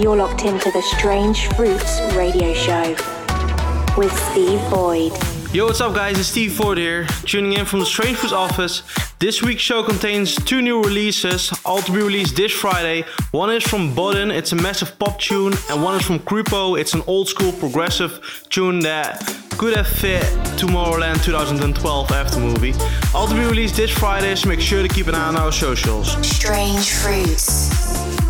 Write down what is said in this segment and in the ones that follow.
You're locked into the Strange Fruits radio show with Steve Boyd. Yo, what's up, guys? It's Steve Boyd here, tuning in from the Strange Fruits office. This week's show contains two new releases, all to be released this Friday. One is from Bodden, it's a massive pop tune, and one is from Kripo, it's an old school progressive tune that could have fit Tomorrowland 2012 after movie. All to be released this Friday, so make sure to keep an eye on our socials. Strange Fruits Radio,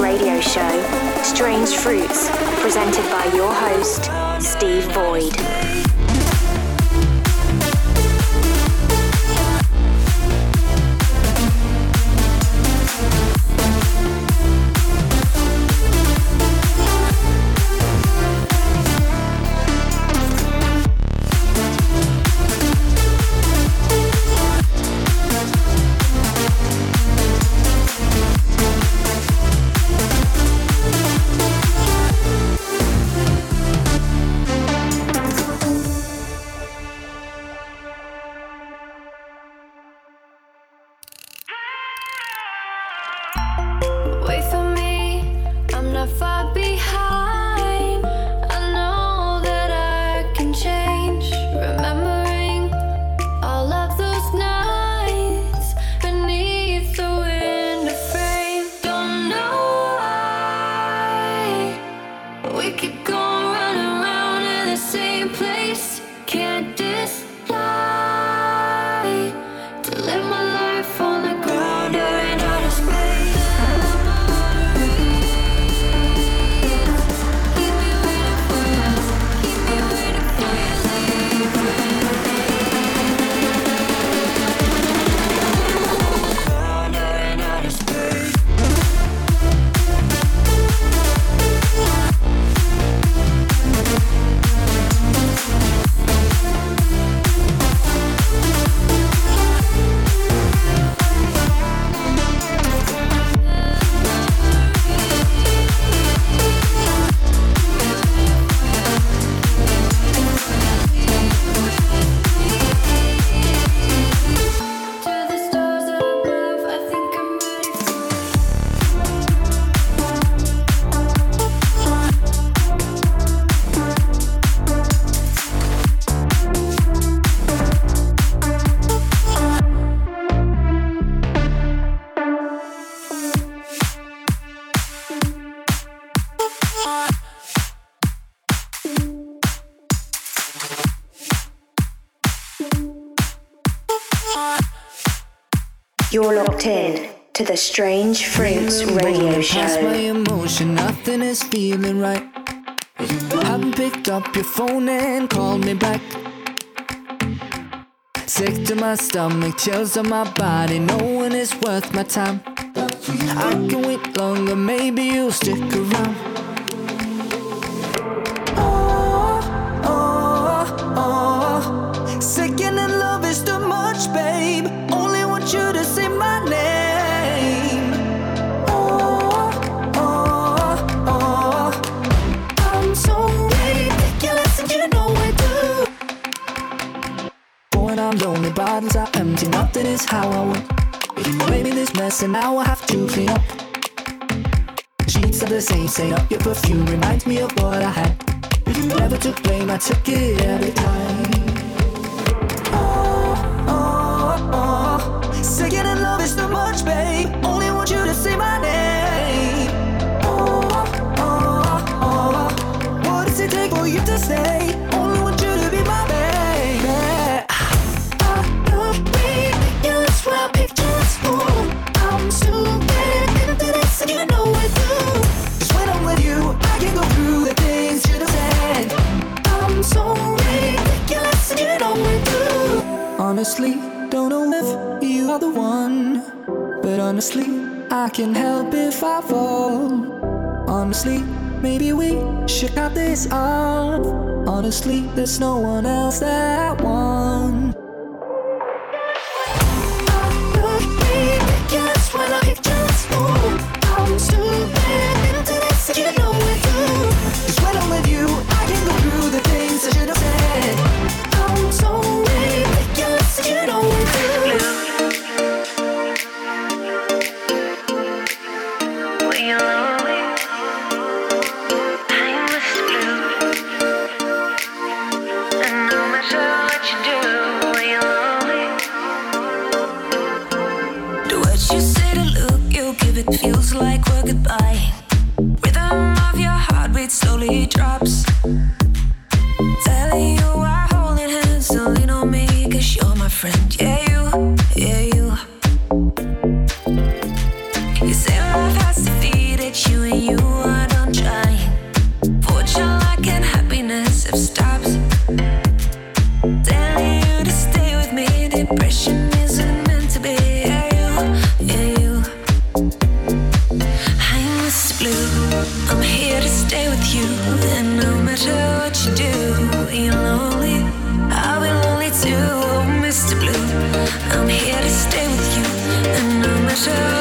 Radio show, Strange Fruits, presented by your host, Steve Boyd. Strange Fruits Radio Show. Past my emotion, nothing is feeling right. You haven't picked up your phone and called me back. Sick to my stomach, chills on my body. No one is worth my time. I can wait longer, maybe you'll stick around. Oh, oh. oh. Second in love is too much, babe. Only want you to say my name. when I'm lonely, bottles are empty, nothing is how I want. Maybe me this mess and now I have to clean up. Sheets are the same, say up your perfume reminds me of what I had. Never took blame, I took it every time. Oh, oh, oh, second in love is too much, babe. Only want you to say my name. Oh, oh, oh, oh. what does it take for you to say? Honestly, I can help if I fall. Honestly, maybe we should cut this off. Honestly, there's no one else that wants. I'm here to stay with you, and no matter.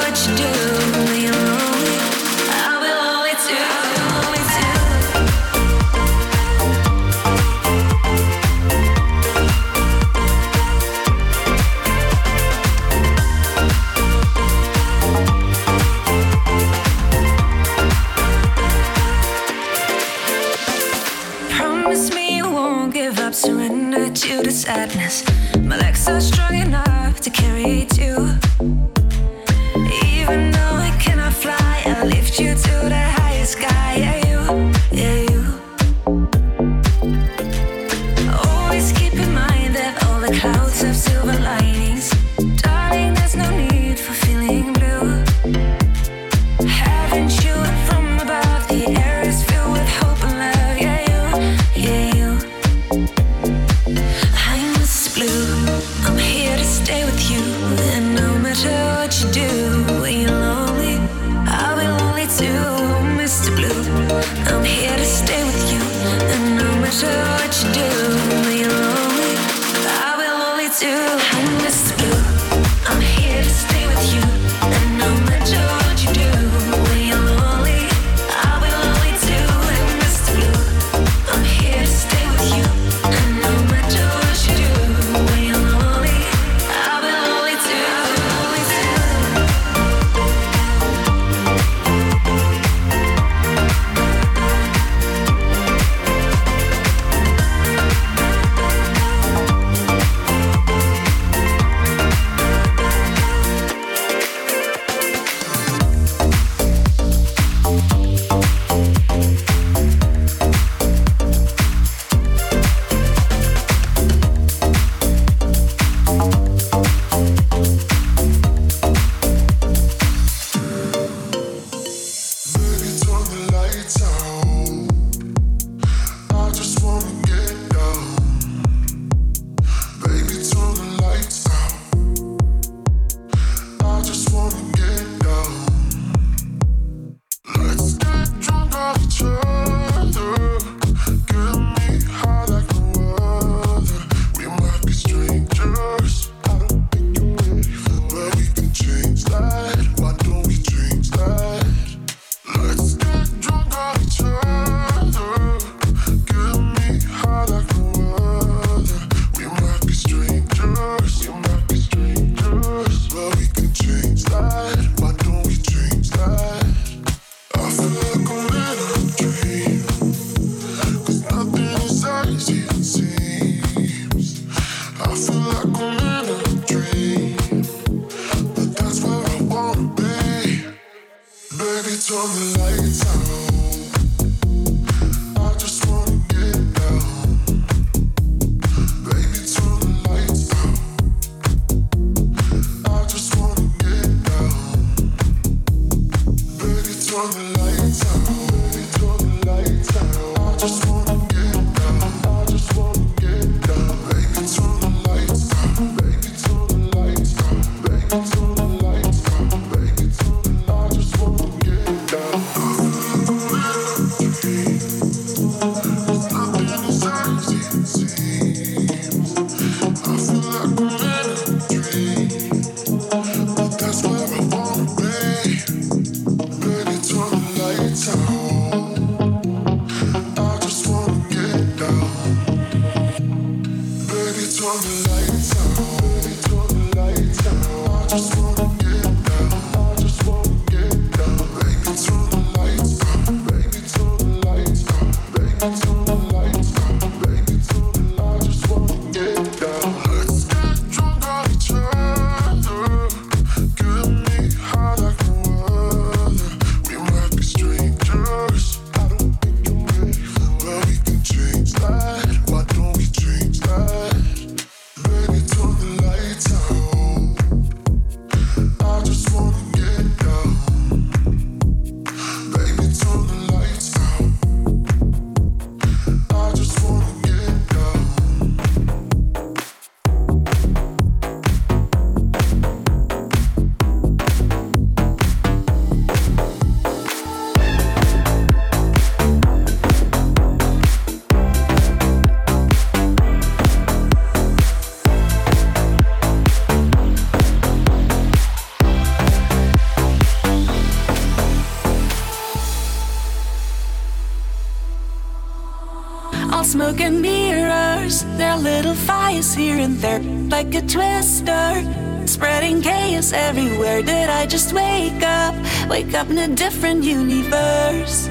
here and there, like a twister. Spreading chaos everywhere. Did I just wake up? Wake up in a different universe.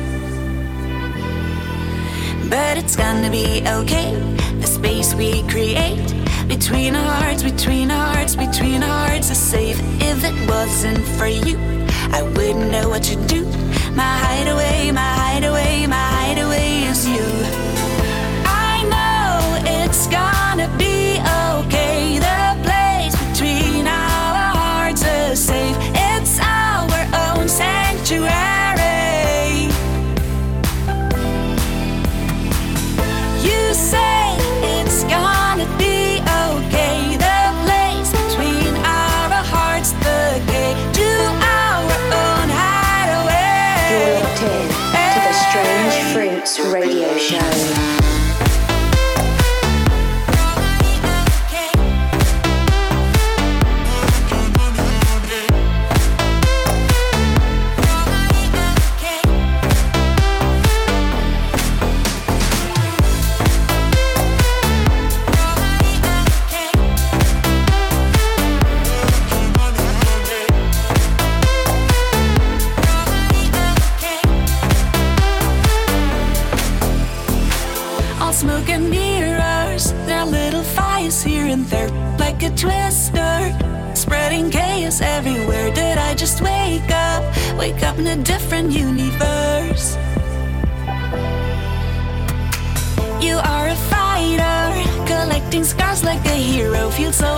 But it's gonna be okay. The space we create between our hearts, between our hearts, between our hearts is safe. If it wasn't for you, I wouldn't know what to do. My hideaway, my hideaway, my feel so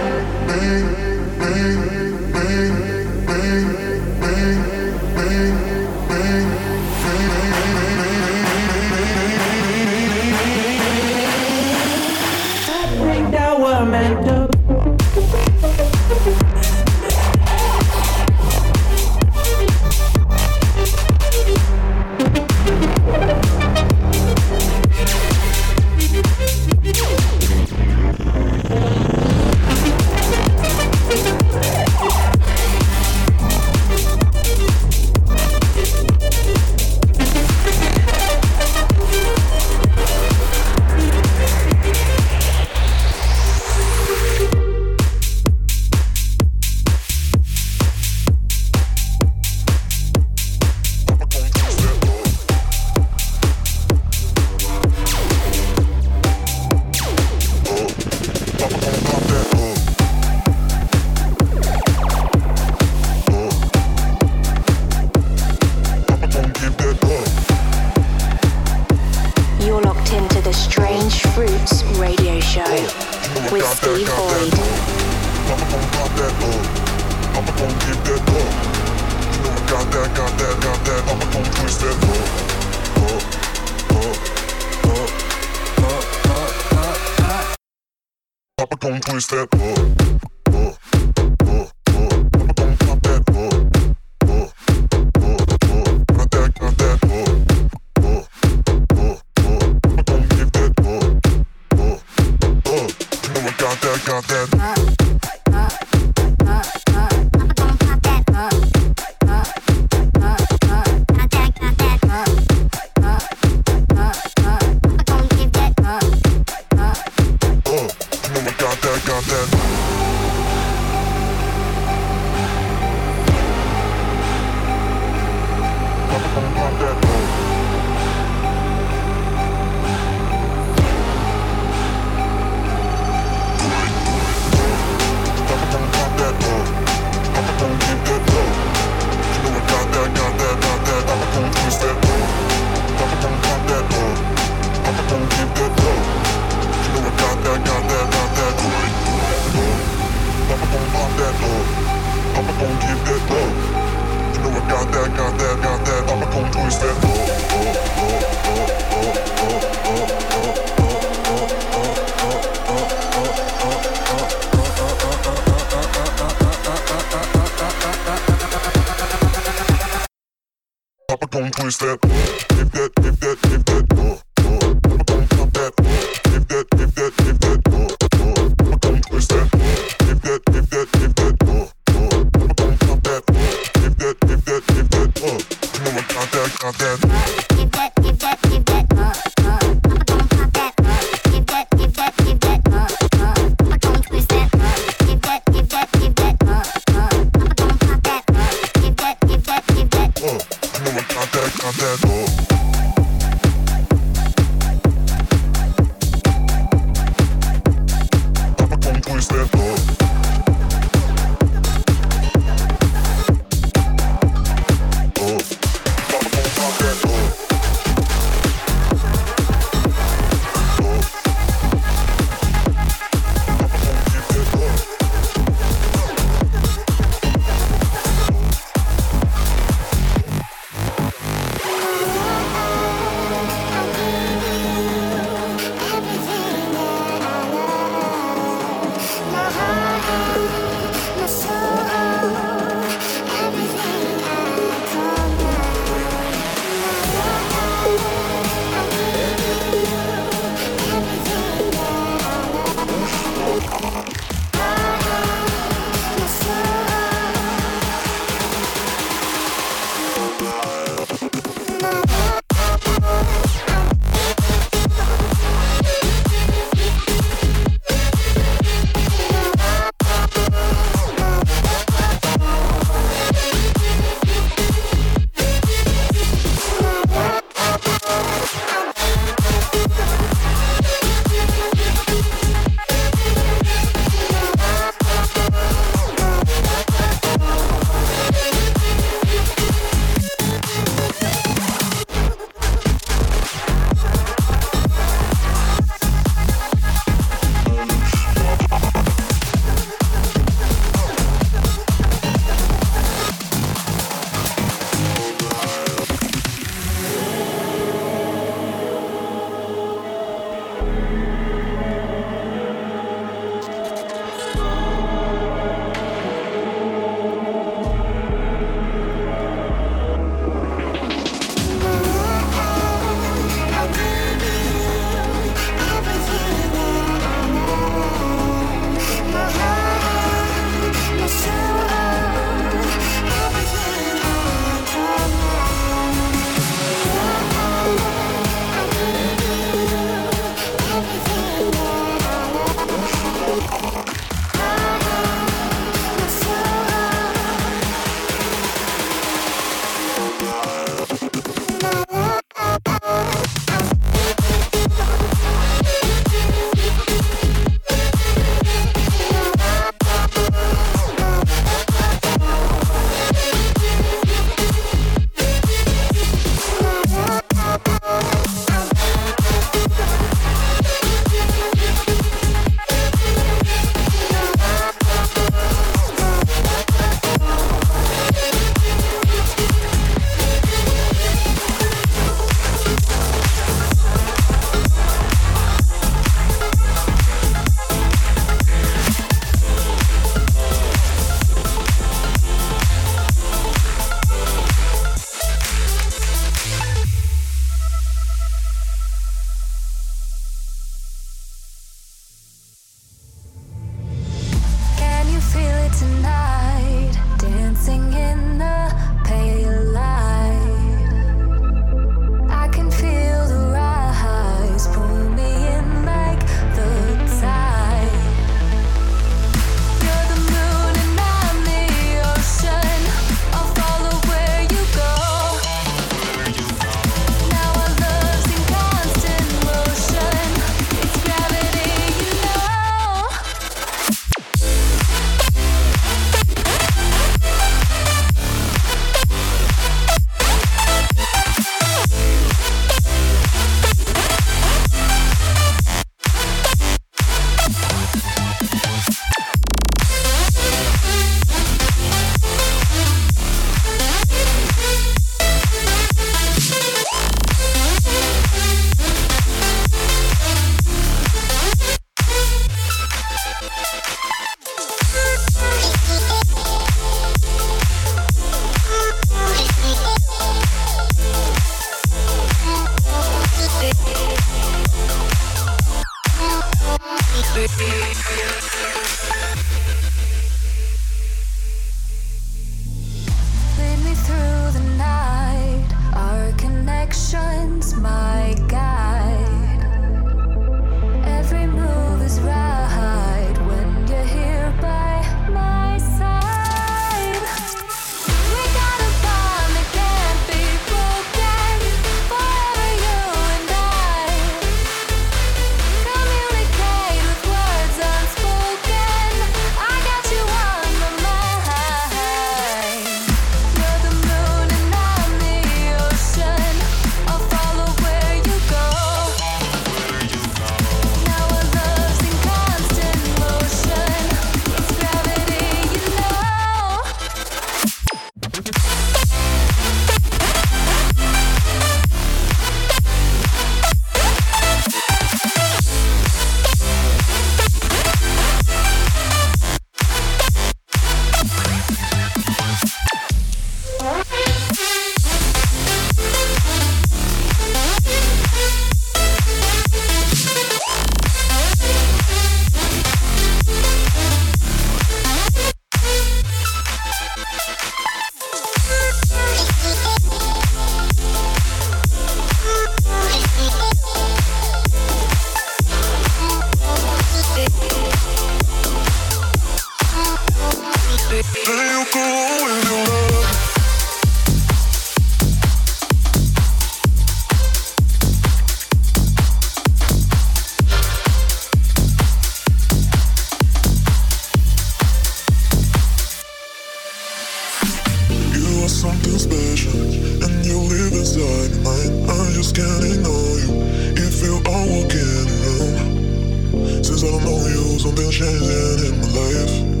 just can't ignore you. It feel I won't get around. Since I know you, something's changing in my life.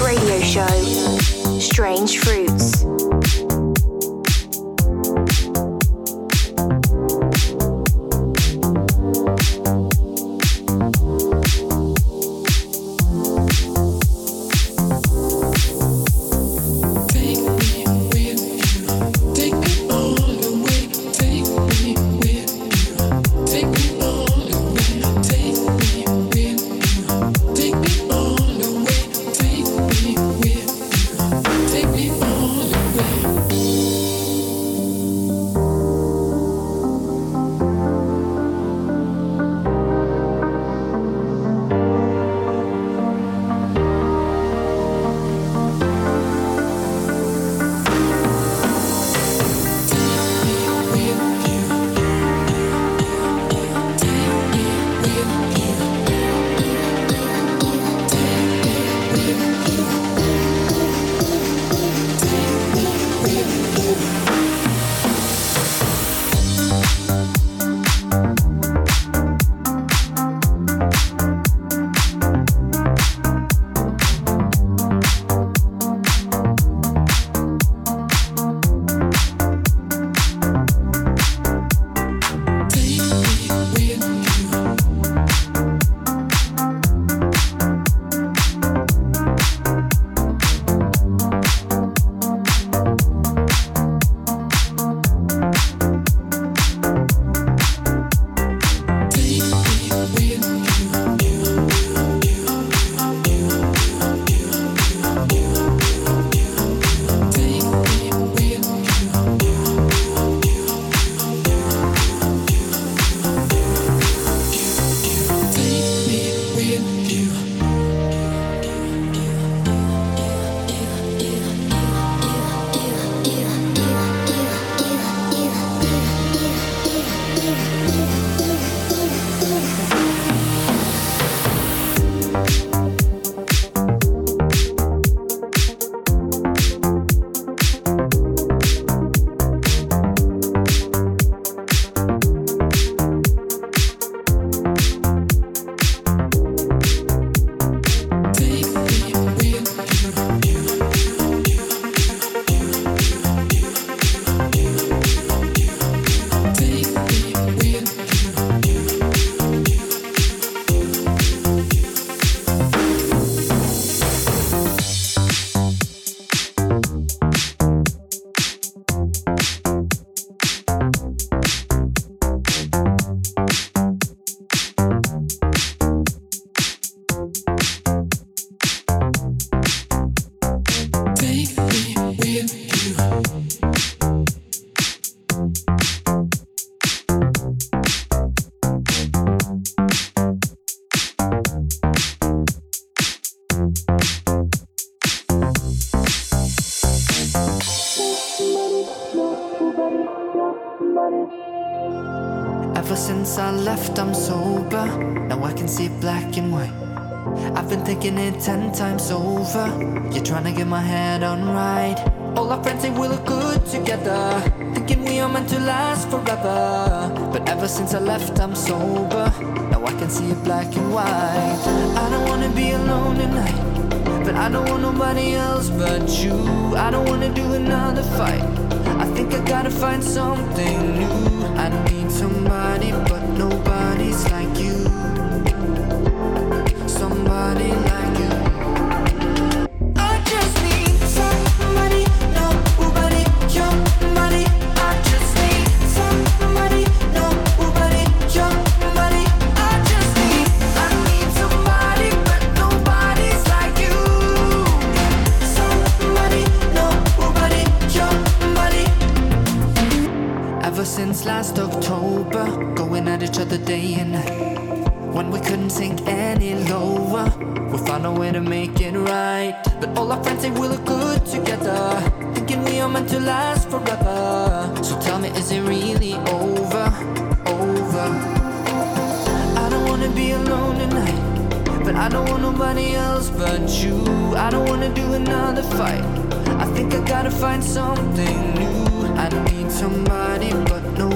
Radio show, Strange Fruits. ten times over. You're trying to get my head on right. All our friends say we look good together. Thinking we are meant to last forever. But ever since I left, I'm sober. Now I can see it black and white. I don't wanna be alone tonight. But I don't want nobody else but you. I don't wanna do another fight. I think I gotta find something new. I need somebody, but nobody's like you. Last October, going at each other day and night. When we couldn't sink any lower, we found a way to make it right. But all our friends say we look good together, thinking we are meant to last forever. So tell me, is it really over? Over. I don't wanna be alone tonight, but I don't want nobody else but you. I don't wanna do another fight. I think I gotta find something new. I need somebody, but nobody's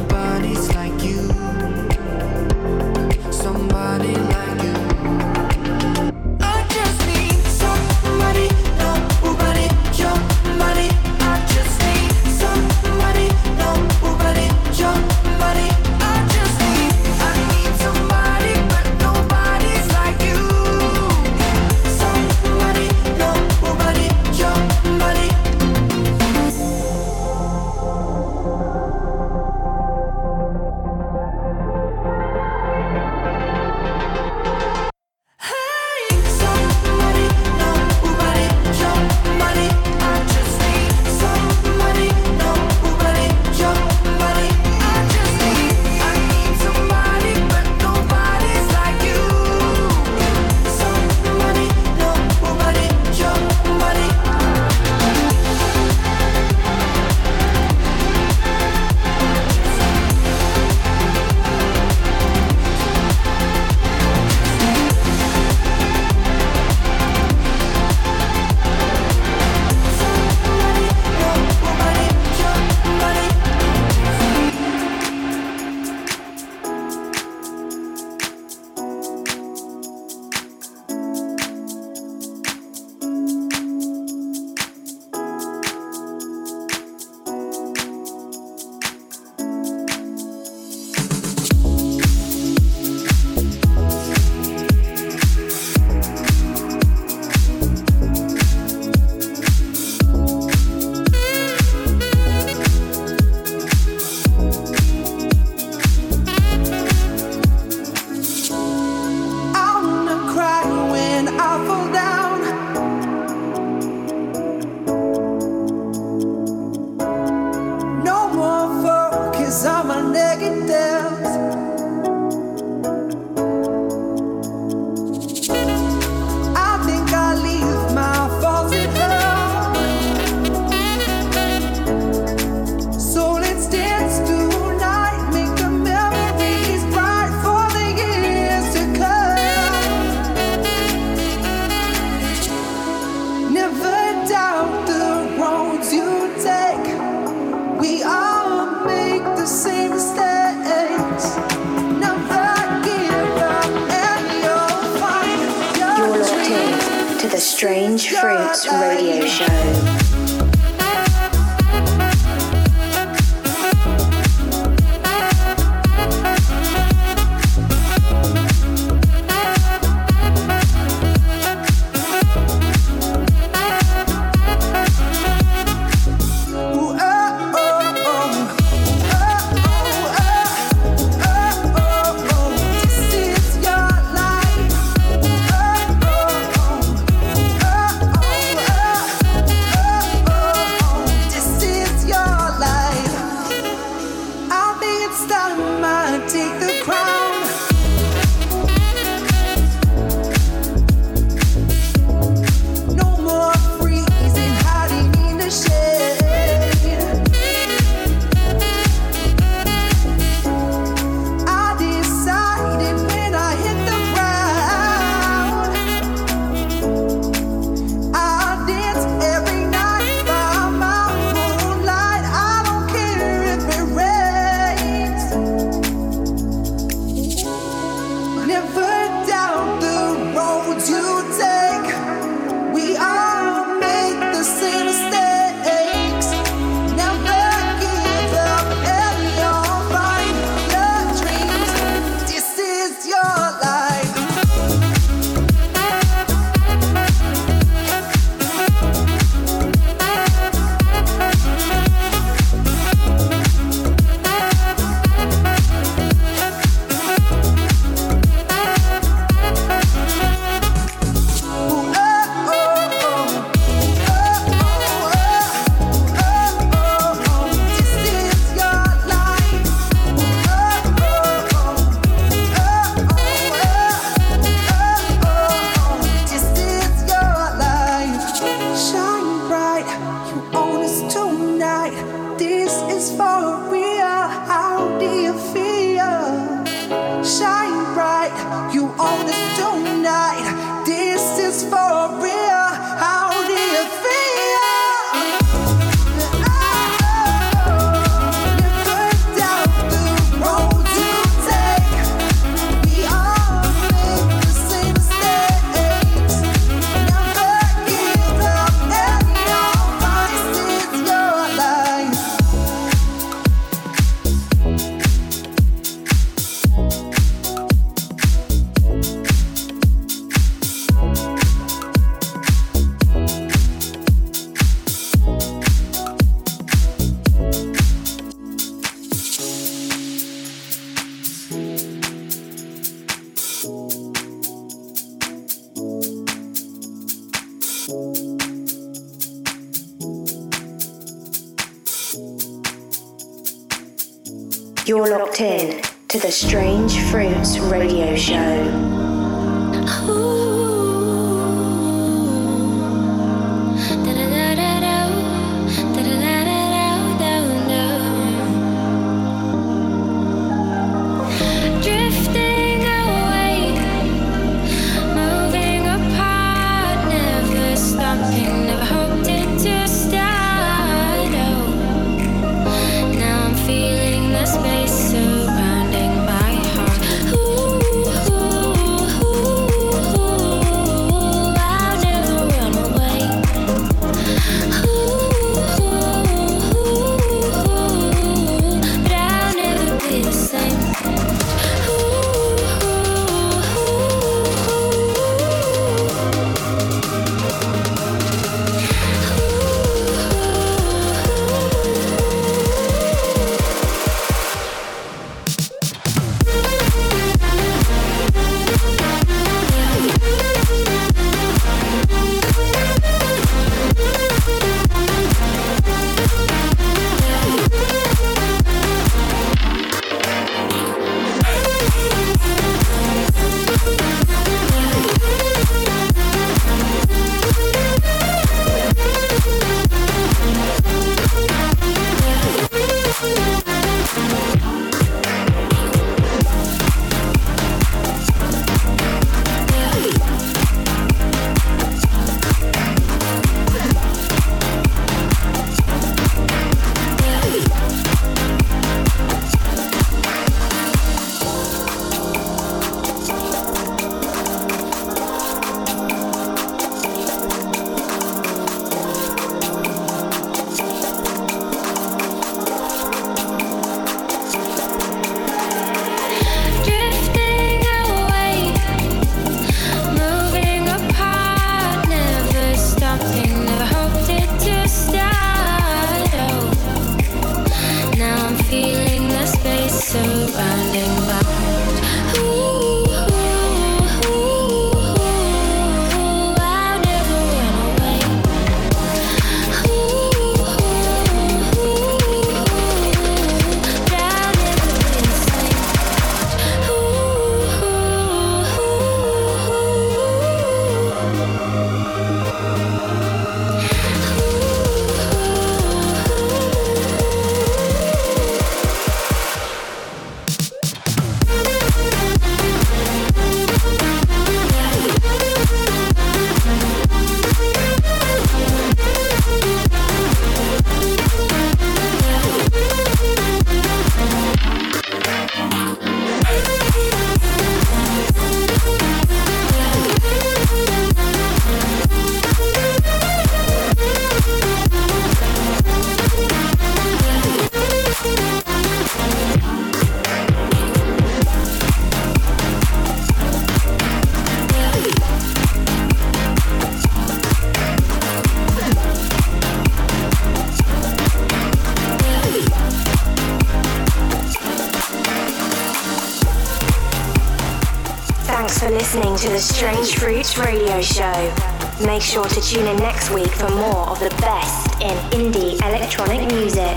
sure to tune in next week for more of the best in indie electronic music.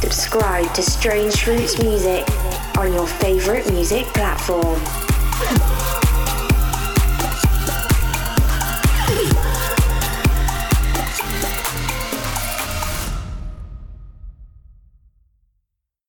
Subscribe to Strange Fruits Music on your favorite music platform.